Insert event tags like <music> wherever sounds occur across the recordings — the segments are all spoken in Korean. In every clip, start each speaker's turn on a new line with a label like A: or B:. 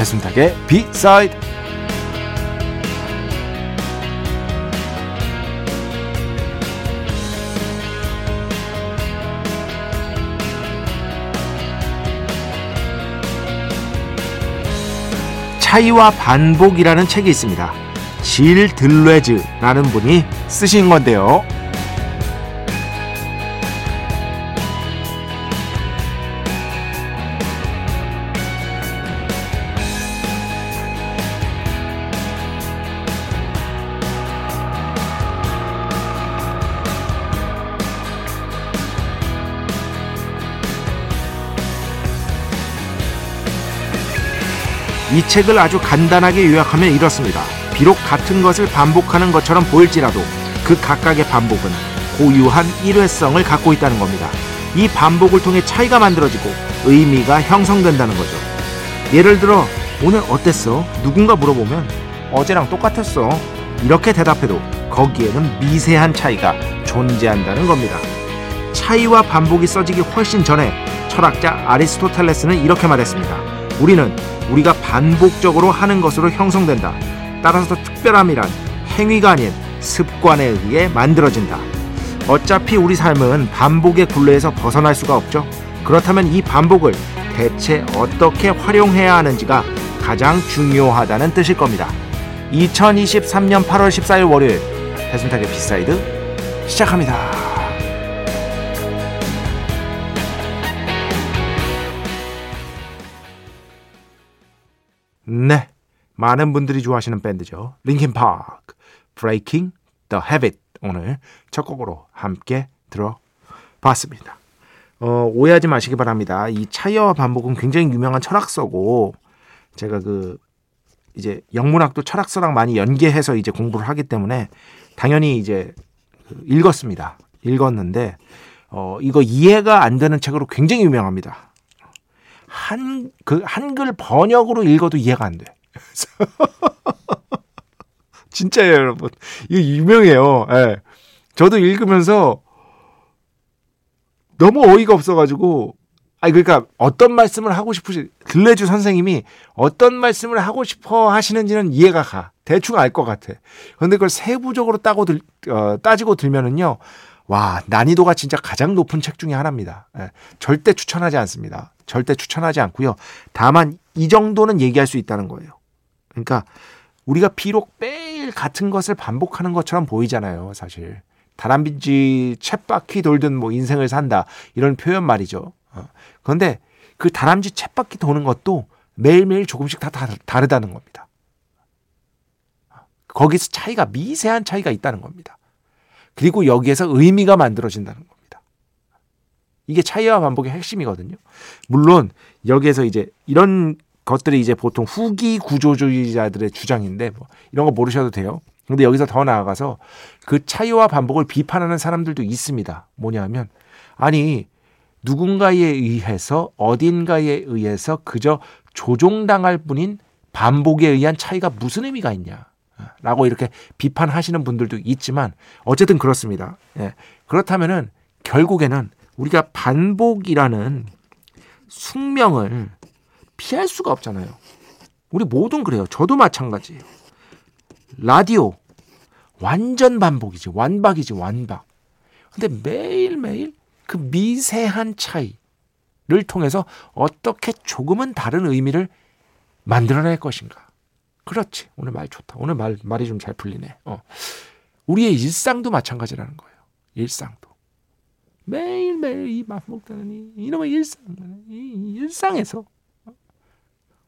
A: 배순탁의 비사이드 차이와 반복이라는 책이 있습니다. 질 들레즈라는 분이 쓰신 건데요. 이 책을 아주 간단하게 요약하면 이렇습니다. 비록 같은 것을 반복하는 것처럼 보일지라도 그 각각의 반복은 고유한 일회성을 갖고 있다는 겁니다. 이 반복을 통해 차이가 만들어지고 의미가 형성된다는 거죠. 예를 들어 오늘 어땠어? 누군가 물어보면 어제랑 똑같았어. 이렇게 대답해도 거기에는 미세한 차이가 존재한다는 겁니다. 차이와 반복이 써지기 훨씬 전에 철학자 아리스토텔레스는 이렇게 말했습니다. 우리는 우리가 반복적으로 하는 것으로 형성된다. 따라서 특별함이란 행위가 아닌 습관에 의해 만들어진다. 어차피 우리 삶은 반복의 굴레에서 벗어날 수가 없죠. 그렇다면 이 반복을 대체 어떻게 활용해야 하는지가 가장 중요하다는 뜻일 겁니다. 2023년 8월 14일 월요일 배순탁의 B side 시작합니다. 많은 분들이 좋아하시는 밴드죠. 링킨 파크, Breaking the Habit 오늘 첫 곡으로 함께 들어봤습니다. 어, 오해하지 마시기 바랍니다. 이 차이와 반복은 굉장히 유명한 철학서고 제가 그 이제 영문학도 철학서랑 많이 연계해서 이제 공부를 하기 때문에 당연히 이제 그 읽었습니다. 읽었는데 어, 이거 이해가 안 되는 책으로 굉장히 유명합니다. 한, 그, 한글 번역으로 읽어도 이해가 안 돼. <laughs> 진짜예요, 여러분. 이거 유명해요. 예. 저도 읽으면서 너무 어이가 없어가지고, 아니, 그러니까 어떤 말씀을 하고 싶으시, 들레주 선생님이 어떤 말씀을 하고 싶어 하시는지는 이해가 가. 대충 알 것 같아. 근데 그걸 세부적으로 따고 들, 어, 따지고 들면은요, 와, 난이도가 진짜 가장 높은 책 중에 하나입니다. 예, 절대 추천하지 않습니다. 절대 추천하지 않고요. 다만 이 정도는 얘기할 수 있다는 거예요. 그러니까 우리가 비록 매일 같은 것을 반복하는 것처럼 보이잖아요, 사실. 다람쥐 챗바퀴 돌든 뭐 인생을 산다 이런 표현 말이죠. 어. 그런데 그 다람쥐 챗바퀴 도는 것도 매일매일 조금씩 다 다르다는 겁니다. 거기서 차이가 미세한 차이가 있다는 겁니다. 그리고 여기에서 의미가 만들어진다는 겁니다. 이게 차이와 반복의 핵심이거든요. 물론 여기에서 이제 이런 것들이 이제 보통 후기 구조주의자들의 주장인데 뭐 이런 거 모르셔도 돼요. 근데 여기서 더 나아가서 그 차이와 반복을 비판하는 사람들도 있습니다. 뭐냐면 아니 누군가에 의해서 어딘가에 의해서 그저 조종당할 뿐인 반복에 의한 차이가 무슨 의미가 있냐. 라고 이렇게 비판하시는 분들도 있지만 어쨌든 그렇습니다. 예. 그렇다면은 결국에는 우리가 반복이라는 숙명을 피할 수가 없잖아요. 우리 모든 그래요. 저도 마찬가지예요. 라디오 완전 반복이지 완박이지 완박. 근데 매일매일 그 미세한 차이를 통해서 어떻게 조금은 다른 의미를 만들어낼 것인가. 그렇지. 오늘 말 좋다. 오늘 말, 말이 좀 잘 풀리네. 어. 우리의 일상도 마찬가지라는 거예요. 일상도. 매일매일 이 반복되는 이, 이놈의 일상, 이 일상에서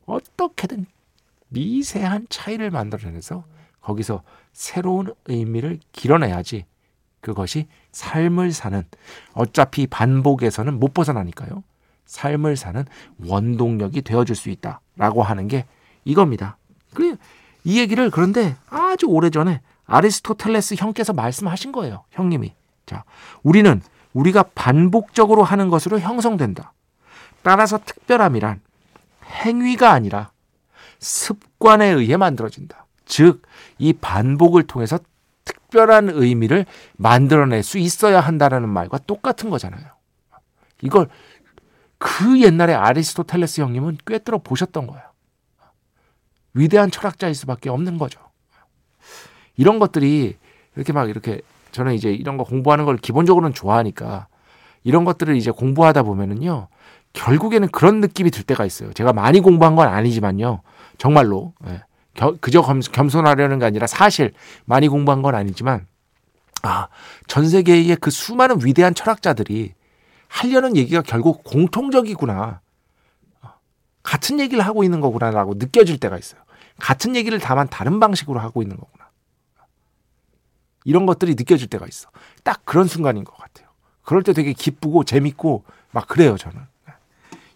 A: 어떻게든 미세한 차이를 만들어내서 거기서 새로운 의미를 길어내야지 그것이 삶을 사는 어차피 반복에서는 못 벗어나니까요. 삶을 사는 원동력이 되어줄 수 있다라고 하는 게 이겁니다. 그이 얘기를 그런데 아주 오래 전에 아리스토텔레스 형께서 말씀하신 거예요. 형님이. 자, 우리는 우리가 반복적으로 하는 것으로 형성된다. 따라서 특별함이란 행위가 아니라 습관에 의해 만들어진다. 즉, 이 반복을 통해서 특별한 의미를 만들어낼 수 있어야 한다라는 말과 똑같은 거잖아요. 이걸 그 옛날에 아리스토텔레스 형님은 꿰뚫어 보셨던 거예요. 위대한 철학자일 수밖에 없는 거죠. 이런 것들이 이렇게 막 이렇게 저는 이제 이런 거 공부하는 걸 기본적으로는 좋아하니까 이런 것들을 이제 공부하다 보면은요 결국에는 그런 느낌이 들 때가 있어요. 제가 많이 공부한 건 아니지만요 정말로 예. 그저 겸 손하려는 게 아니라 사실 많이 공부한 건 아니지만 아, 전 세계의 그 수많은 위대한 철학자들이 하려는 얘기가 결국 공통적이구나. 같은 얘기를 하고 있는 거구나라고 느껴질 때가 있어요. 같은 얘기를 다만 다른 방식으로 하고 있는 거구나. 이런 것들이 느껴질 때가 있어. 딱 그런 순간인 것 같아요. 그럴 때 되게 기쁘고 재밌고 막 그래요, 저는.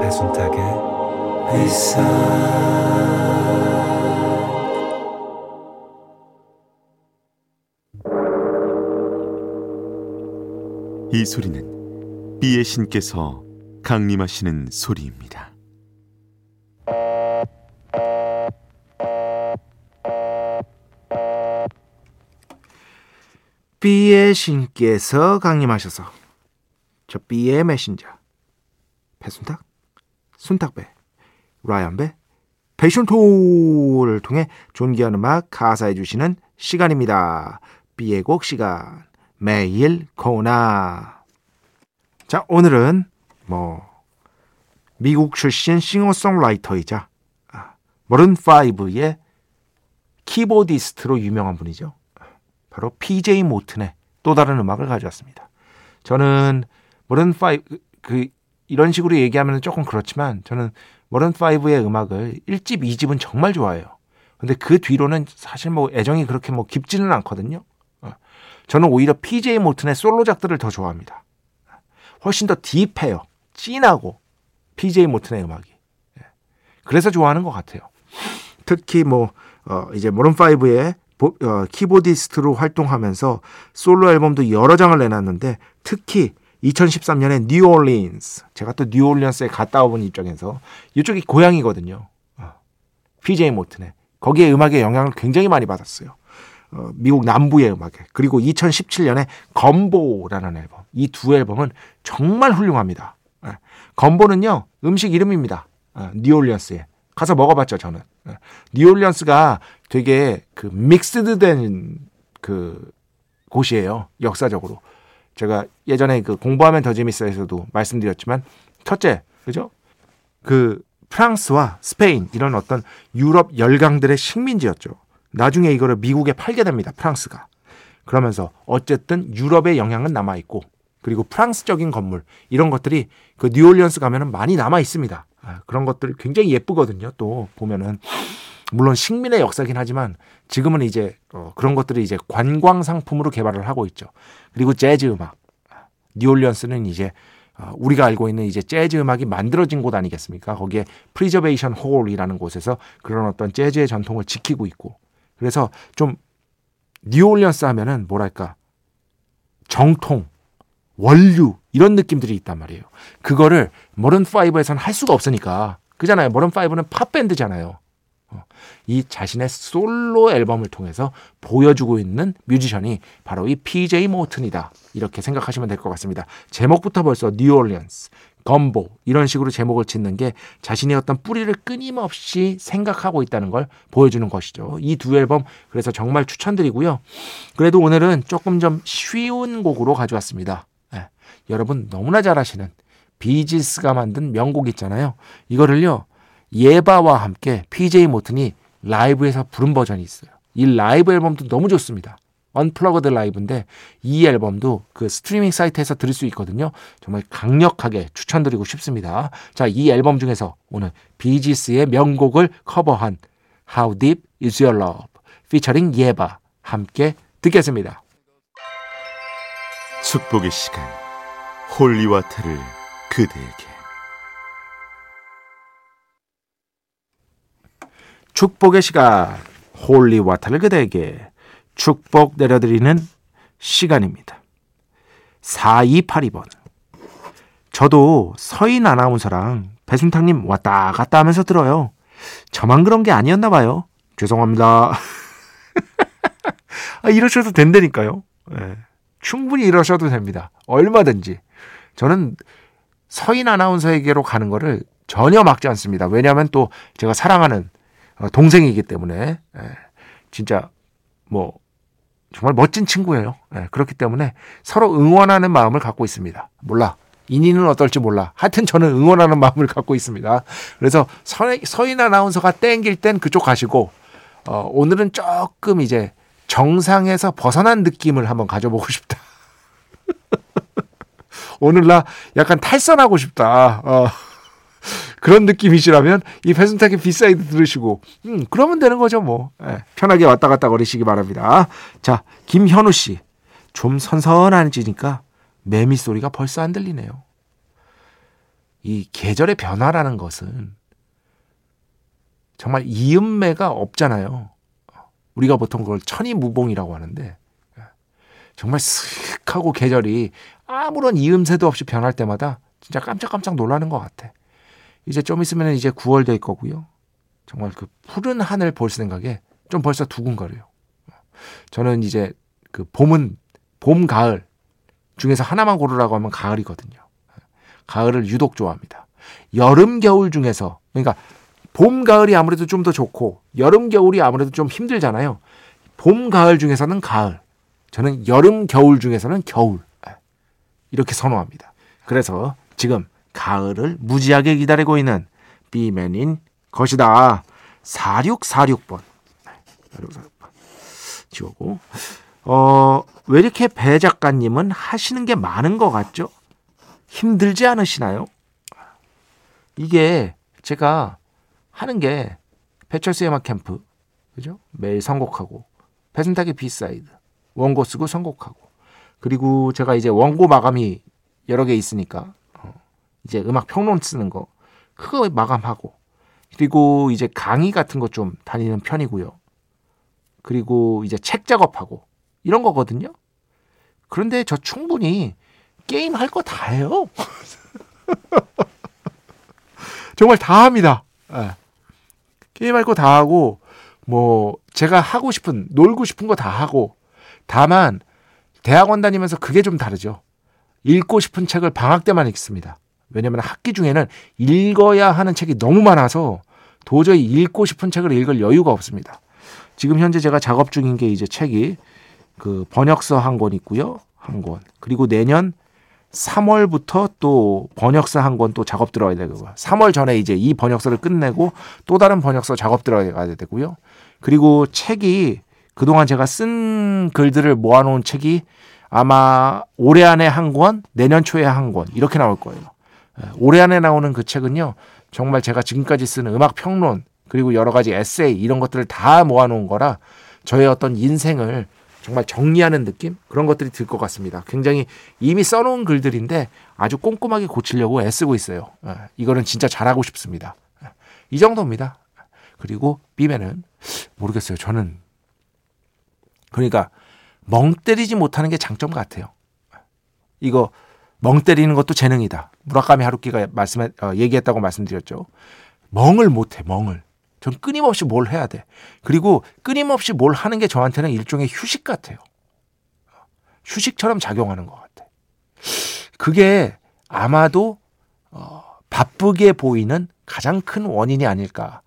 A: 배순탁의 회사
B: 이 소리는 비의 신께서 강림하시는 소리입니다.
A: 비의 신께서 강림하셔서 저 비의 메신저 배순탁, 순탁배, 라이언배, 패션토를 통해 존귀한 음악 가사해 주시는 시간입니다. 비의 곡 시간. 매일 코나. 자, 오늘은 뭐 미국 출신 싱어송라이터이자 머른 5의 키보디스트로 유명한 분이죠. 바로 PJ 모튼의 또 다른 음악을 가져왔습니다. 저는 머른 5그 이런 식으로 얘기하면 조금 그렇지만 저는 머른 5의 음악을 1집, 2집은 정말 좋아해요. 근데 그 뒤로는 사실 뭐 애정이 그렇게 뭐 깊지는 않거든요. 저는 오히려 PJ 모튼의 솔로작들을 더 좋아합니다. 훨씬 더 딥해요. 진하고 PJ 모튼의 음악이. 예. 그래서 좋아하는 것 같아요. 특히 뭐 어, 이제 Maroon 5의 어, 키보디스트로 활동하면서 솔로 앨범도 여러 장을 내놨는데 특히 2013년에 뉴올리언스 제가 또 뉴올리언스에 갔다 와본 입장에서 이쪽이 고향이거든요. 어, PJ 모튼의 거기에 음악의 영향을 굉장히 많이 받았어요. 어, 미국 남부의 음악에 그리고 2017년에 Gumbo라는 앨범 이 두 앨범은 정말 훌륭합니다. 예. 건보는요 음식 이름입니다. 어, 뉴올리언스에 가서 먹어봤죠 저는. 예. 뉴올리언스가 되게 그 믹스드된 그 곳이에요 역사적으로. 제가 예전에 그 공부하면 더 재밌어에서도 말씀드렸지만 첫째 그죠 그 프랑스와 스페인 이런 어떤 유럽 열강들의 식민지였죠. 나중에 이거를 미국에 팔게 됩니다. 프랑스가. 그러면서 어쨌든 유럽의 영향은 남아 있고 그리고 프랑스적인 건물 이런 것들이 그 뉴올리언스 가면은 많이 남아 있습니다. 아, 그런 것들 굉장히 예쁘거든요. 또 보면은 물론 식민의 역사긴 하지만 지금은 이제 어, 그런 것들이 이제 관광 상품으로 개발을 하고 있죠. 그리고 재즈 음악. 뉴올리언스는 이제 어, 우리가 알고 있는 이제 재즈 음악이 만들어진 곳 아니겠습니까? 거기에 Preservation Hall이라는 곳에서 그런 어떤 재즈의 전통을 지키고 있고 그래서 좀 뉴올리언스 하면은 뭐랄까 정통, 원류 이런 느낌들이 있단 말이에요. 그거를 Maroon 5에서는 할 수가 없으니까 그잖아요. Maroon 5는 팝 밴드잖아요. 어, 이 자신의 솔로 앨범을 통해서 보여주고 있는 뮤지션이 바로 이 PJ 모튼이다. 이렇게 생각하시면 될 것 같습니다. 제목부터 벌써 뉴올리언스, Gumbo 이런 식으로 제목을 짓는 게 자신의 어떤 뿌리를 끊임없이 생각하고 있다는 걸 보여주는 것이죠. 이 두 앨범 그래서 정말 추천드리고요. 그래도 오늘은 조금 좀 쉬운 곡으로 가져왔습니다. 네. 여러분 너무나 잘 아시는 비지스가 만든 명곡 있잖아요. 이거를요. 예바와 함께 PJ 모튼이 라이브에서 부른 버전이 있어요. 이 라이브 앨범도 너무 좋습니다. unplugged 라이브인데 이 앨범도 그 스트리밍 사이트에서 들을 수 있거든요. 정말 강력하게 추천드리고 싶습니다. 자, 이 앨범 중에서 오늘 비지스의 명곡을 커버한 How Deep Is Your Love featuring 예바 함께 듣겠습니다.
B: 축복의 시간 holy water를 그대에게
A: 축복의 시간 holy water를 그대에게 축복 내려드리는 시간입니다. 4282번 저도 서인 아나운서랑 배순탁님 왔다 갔다 하면서 들어요. 저만 그런 게 아니었나 봐요. 죄송합니다. <laughs> 아, 이러셔도 된다니까요. 네. 충분히 이러셔도 됩니다. 얼마든지. 저는 서인 아나운서에게로 가는 거를 전혀 막지 않습니다. 왜냐하면 또 제가 사랑하는 어, 동생이기 때문에 예, 진짜 뭐 정말 멋진 친구예요. 예, 그렇기 때문에 서로 응원하는 마음을 갖고 있습니다. 몰라. 서인은 어떨지 몰라. 하여튼 저는 응원하는 마음을 갖고 있습니다. 그래서 서, 서인 아나운서가 땡길 땐 그쪽 가시고 어, 오늘은 조금 이제 정상에서 벗어난 느낌을 한번 가져보고 싶다. <laughs> 오늘 나 약간 탈선하고 싶다. 어. 그런 느낌이시라면 이 배순탁의 B side 들으시고 음 그러면 되는 거죠 뭐 예, 편하게 왔다 갔다 거리시기 바랍니다. 자 김현우 씨 좀 선선해지니까 매미 소리가 벌써 안 들리네요. 이 계절의 변화라는 것은 정말 이음매가 없잖아요. 우리가 보통 그걸 천이무봉이라고 하는데 예, 정말 슥 하고 계절이 아무런 이음새도 없이 변할 때마다 진짜 깜짝깜짝 놀라는 것 같아. 이제 좀 있으면 이제 9월 될 거고요. 정말 그 푸른 하늘 볼 생각에 좀 벌써 두근거려요. 저는 이제 그 봄은 봄, 가을 중에서 하나만 고르라고 하면 가을이거든요. 가을을 유독 좋아합니다. 여름, 겨울 중에서 그러니까 봄, 가을이 아무래도 좀 더 좋고 여름, 겨울이 아무래도 좀 힘들잖아요. 봄, 가을 중에서는 가을. 저는 여름, 겨울 중에서는 겨울. 이렇게 선호합니다. 그래서 지금 가을을 무지하게 기다리고 있는 비맨인 것이다. 4646번. 4646번. 지우고. 어, 왜 이렇게 배 작가님은 하시는 게 많은 것 같죠? 힘들지 않으시나요? 이게 제가 하는 게 배철수의 음악 캠프, 그죠? 매일 선곡하고, 배순탁의 B side, 원고 쓰고 선곡하고, 그리고 제가 이제 원고 마감이 여러 개 있으니까, 이제 음악 평론 쓰는 거 그거 마감하고 그리고 이제 강의 같은 거 좀 다니는 편이고요. 그리고 이제 책 작업하고 이런 거거든요. 그런데 저 충분히 게임 할 거 다 해요. <laughs> 정말 다 합니다. 네. 게임 할 거 다 하고 뭐 제가 하고 싶은 놀고 싶은 거 다 하고 다만 대학원 다니면서 그게 좀 다르죠. 읽고 싶은 책을 방학 때만 읽습니다. 왜냐하면 학기 중에는 읽어야 하는 책이 너무 많아서 도저히 읽고 싶은 책을 읽을 여유가 없습니다. 지금 현재 제가 작업 중인 게 이제 책이 그 번역서 한 권 있고요. 한 권. 그리고 내년 3월부터 또 번역서 한 권 또 작업 들어가야 되고 3월 전에 이제 이 번역서를 끝내고 또 다른 번역서 작업 들어가야 되고요. 그리고 책이 그동안 제가 쓴 글들을 모아놓은 책이 아마 올해 안에 한 권, 내년 초에 한 권 이렇게 나올 거예요. 예, 올해 안에 나오는 그 책은요, 정말 제가 지금까지 쓰는 음악 평론, 그리고 여러 가지 에세이, 이런 것들을 다 모아놓은 거라 저의 어떤 인생을 정말 정리하는 느낌? 그런 것들이 들 것 같습니다. 굉장히 이미 써놓은 글들인데 아주 꼼꼼하게 고치려고 애쓰고 있어요. 예, 이거는 진짜 잘하고 싶습니다. 예, 이 정도입니다. 그리고 B맨은 모르겠어요. 저는 그러니까 멍 때리지 못하는 게 장점 같아요. 이거 멍 때리는 것도 재능이다. 무라카미 하루키가 말씀해 어, 얘기했다고 말씀드렸죠. 멍을 못해 멍을. 전 끊임없이 뭘 해야 돼. 그리고 끊임없이 뭘 하는 게 저한테는 일종의 휴식 같아요. 휴식처럼 작용하는 것 같아. 그게 아마도 어, 바쁘게 보이는 가장 큰 원인이 아닐까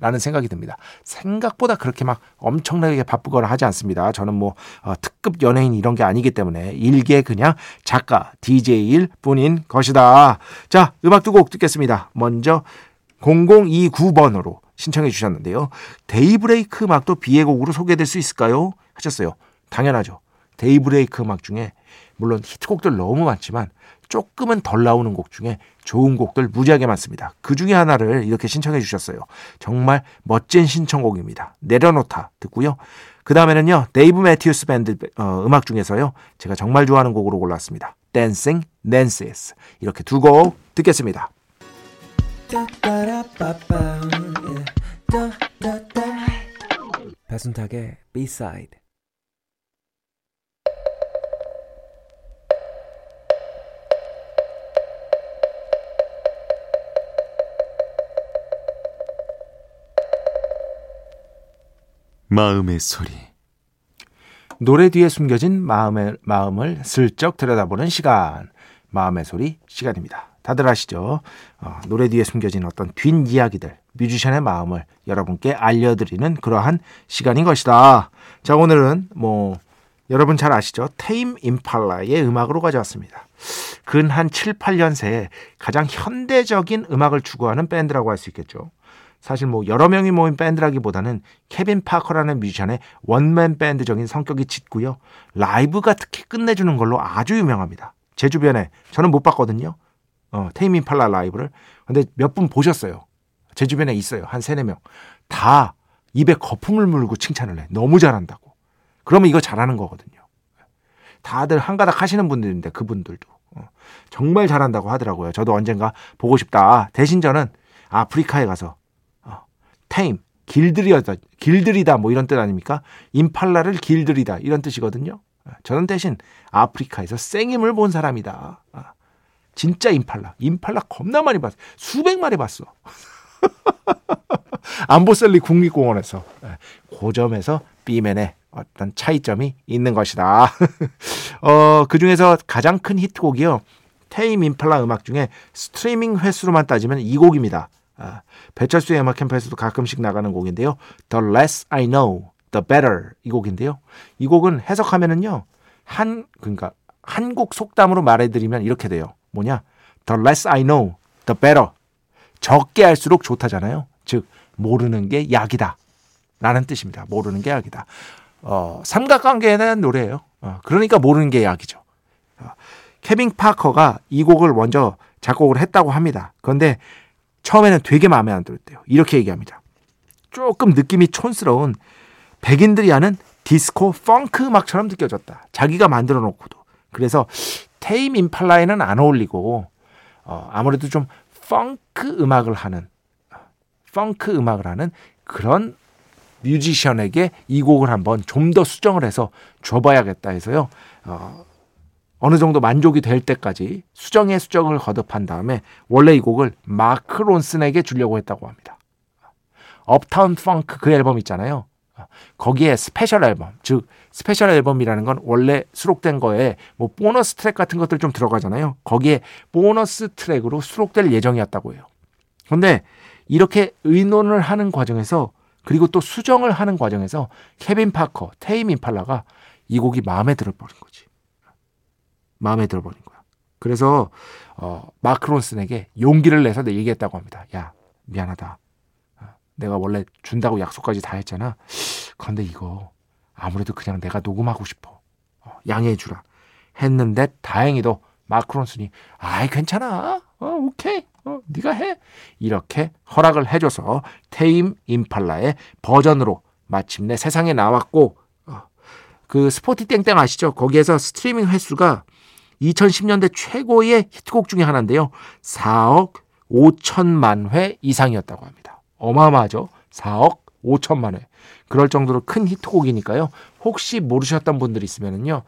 A: 라는 생각이 듭니다. 생각보다 그렇게 막 엄청나게 바쁘거나 하지 않습니다. 저는 뭐 어, 특급 연예인 이런 게 아니기 때문에 일개 그냥 작가, DJ일 뿐인 것이다. 자, 음악 두 곡 듣겠습니다. 먼저 0029번으로 신청해 주셨는데요. 데이브레이크 음악도 비의 곡으로 소개될 수 있을까요? 하셨어요. 당연하죠. 데이브레이크 음악 중에 물론 히트곡들 너무 많지만 조금은 덜 나오는 곡 중에 좋은 곡들 무지하게 많습니다. 그 중에 하나를 이렇게 신청해 주셨어요. 정말 멋진 신청곡입니다. 내려놓다 듣고요. 그 다음에는요. 데이브 매튜스 밴드 어, 음악 중에서요. 제가 정말 좋아하는 곡으로 골랐습니다. Dancing Nancies 이렇게 두 곡 듣겠습니다.
C: 배순탁의 B-side
B: 마음의 소리.
A: 노래 뒤에 숨겨진 마음의 마음을 슬쩍 들여다보는 시간. 마음의 소리 시간입니다. 다들 아시죠? 어, 노래 뒤에 숨겨진 어떤 뒷 이야기들, 뮤지션의 마음을 여러분께 알려드리는 그러한 시간인 것이다. 자, 오늘은 뭐 여러분 잘 아시죠? 테임 임팔라의 음악으로 가져왔습니다. 근 한 7, 8년 새에 가장 현대적인 음악을 추구하는 밴드라고 할 수 있겠죠. 사실 뭐 여러 명이 모인 밴드라기보다는 케빈 파커라는 뮤지션의 원맨 밴드적인 성격이 짙고요. 라이브가 특히 끝내주는 걸로 아주 유명합니다. 제 주변에 저는 못 봤거든요. 어, 테임 임팔라 라이브를. 근데 몇 분 보셨어요. 제 주변에 있어요. 한 세네 명. 다 입에 거품을 물고 칭찬을 해. 너무 잘한다고. 그러면 이거 잘하는 거거든요. 다들 한가닥 하시는 분들인데 그분들도 어, 정말 잘한다고 하더라고요. 저도 언젠가 보고 싶다. 대신 저는 아프리카에 가서 테임, 길들이다, 길들이다 뭐 이런 뜻 아닙니까? 임팔라를 길들이다 이런 뜻이거든요. 저는 대신 아프리카에서 생임을 본 사람이다. 아, 진짜 임팔라. 임팔라 겁나 많이 봤어. 수백 마리 봤어. <laughs> 암보셀리 국립공원에서. 그 점에서 B맨의 어떤 차이점이 있는 것이다. <laughs> 어, 그 중에서 가장 큰 히트곡이요. 테임 임팔라 음악 중에 스트리밍 횟수로만 따지면 이 곡입니다. 아, 배철수의 음악 캠프에서도 가끔씩 나가는 곡인데요. The less I know, the better 이 곡인데요. 이 곡은 해석하면은요. 한 그러니까 한국 속담으로 말해드리면 이렇게 돼요. 뭐냐? The less I know, the better. 적게 할수록 좋다잖아요. 즉 모르는 게 약이다. 라는 뜻입니다. 모르는 게 약이다. 어, 삼각관계에 대한 노래예요. 어, 그러니까 모르는 게 약이죠. 어, 케빈 파커가 이 곡을 먼저 작곡을 했다고 합니다. 그런데 처음에는 되게 마음에 안 들었대요. 이렇게 얘기합니다. 조금 느낌이 촌스러운 백인들이 하는 디스코 펑크 음악처럼 느껴졌다. 자기가 만들어 놓고도. 그래서 테임 임팔라에는 안 어울리고 어, 아무래도 좀 펑크 음악을 하는 펑크 음악을 하는 그런 뮤지션에게 이 곡을 한번 좀 더 수정을 해서 줘봐야겠다 해서요. 어, 어느 정도 만족이 될 때까지 수정의 수정을 거듭한 다음에 원래 이 곡을 마크 론슨에게 주려고 했다고 합니다. Uptown Funk 그 앨범 있잖아요. 거기에 special 앨범, 즉 special 앨범이라는 건 원래 수록된 거에 뭐 보너스 트랙 같은 것들 좀 들어가잖아요. 거기에 보너스 트랙으로 수록될 예정이었다고 해요. 그런데 이렇게 의논을 하는 과정에서 그리고 또 수정을 하는 과정에서 케빈 파커, 테임 임팔라가 이 곡이 마음에 들어버린 거지. 마음에 들어버린 거야. 그래서 어, 마크 론슨에게 용기를 내서 내 얘기했다고 합니다. 야 미안하다. 어, 내가 원래 준다고 약속까지 다 했잖아. 그런데 이거 아무래도 그냥 내가 녹음하고 싶어. 어, 양해해 주라. 했는데 다행히도 마크 론슨이 아이 괜찮아. 어, 오케이. 어, 네가 해. 이렇게 허락을 해줘서 테임 임팔라의 버전으로 마침내 세상에 나왔고 어, 그 스포티 땡땡 아시죠? 거기에서 스트리밍 횟수가 2010년대 최고의 히트곡 중의 하나인데요. 4억 5천만 회 이상이었다고 합니다. 어마어마하죠. 4억 5천만 회. 그럴 정도로 큰 히트곡이니까요. 혹시 모르셨던 분들 있으면은요.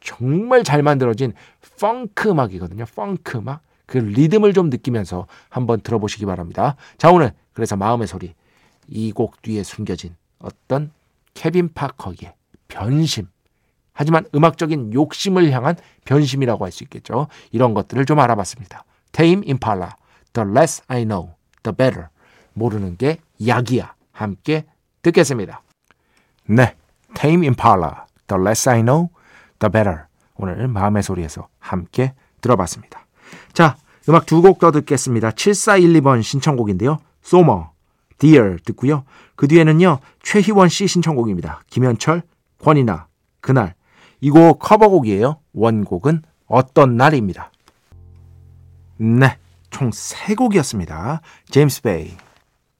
A: 정말 잘 만들어진 펑크 음악이거든요. 펑크 음악. 그 리듬을 좀 느끼면서 한번 들어보시기 바랍니다. 자, 오늘 그래서 마음의 소리. 이 곡 뒤에 숨겨진 어떤 케빈 파커의 변심. 하지만 음악적인 욕심을 향한 변심이라고 할 수 있겠죠. 이런 것들을 좀 알아봤습니다. 테임 임팔라, The Less I Know, The Better. 모르는 게 약이야. 함께 듣겠습니다. 네, 테임 임팔라, The Less I Know, The Better. 오늘 마음의 소리에서 함께 들어봤습니다. 자, 음악 두 곡 더 듣겠습니다. 7412번 신청곡인데요. 소머, Dear 듣고요. 그 뒤에는요. 최희원 씨 신청곡입니다. 김현철, 권이나, 그날. 이 곡 커버곡이에요. 원곡은 어떤 날입니다. 네, 총 세 곡이었습니다. 제임스 베이.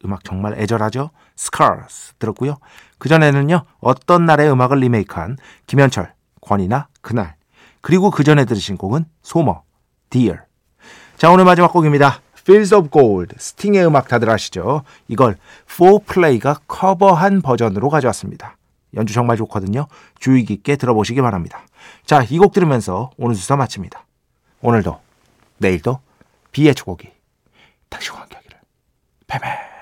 A: 음악 정말 애절하죠? Scars 들었고요. 그전에는요. 어떤 날의 음악을 리메이크한 김현철, 권이나, 그날. 그리고 그 전에 들으신 곡은 소머, Dear. 자, 오늘 마지막 곡입니다. Fields of Gold, 스팅의 음악 다들 아시죠? 이걸 4플레이가 커버한 버전으로 가져왔습니다. 연주 정말 좋거든요. 주의 깊게 들어보시기 바랍니다. 자, 이 곡 들으면서 오늘 수사 마칩니다. 오늘도, 내일도 비의 초곡이 당신과 함께하기를. 패배.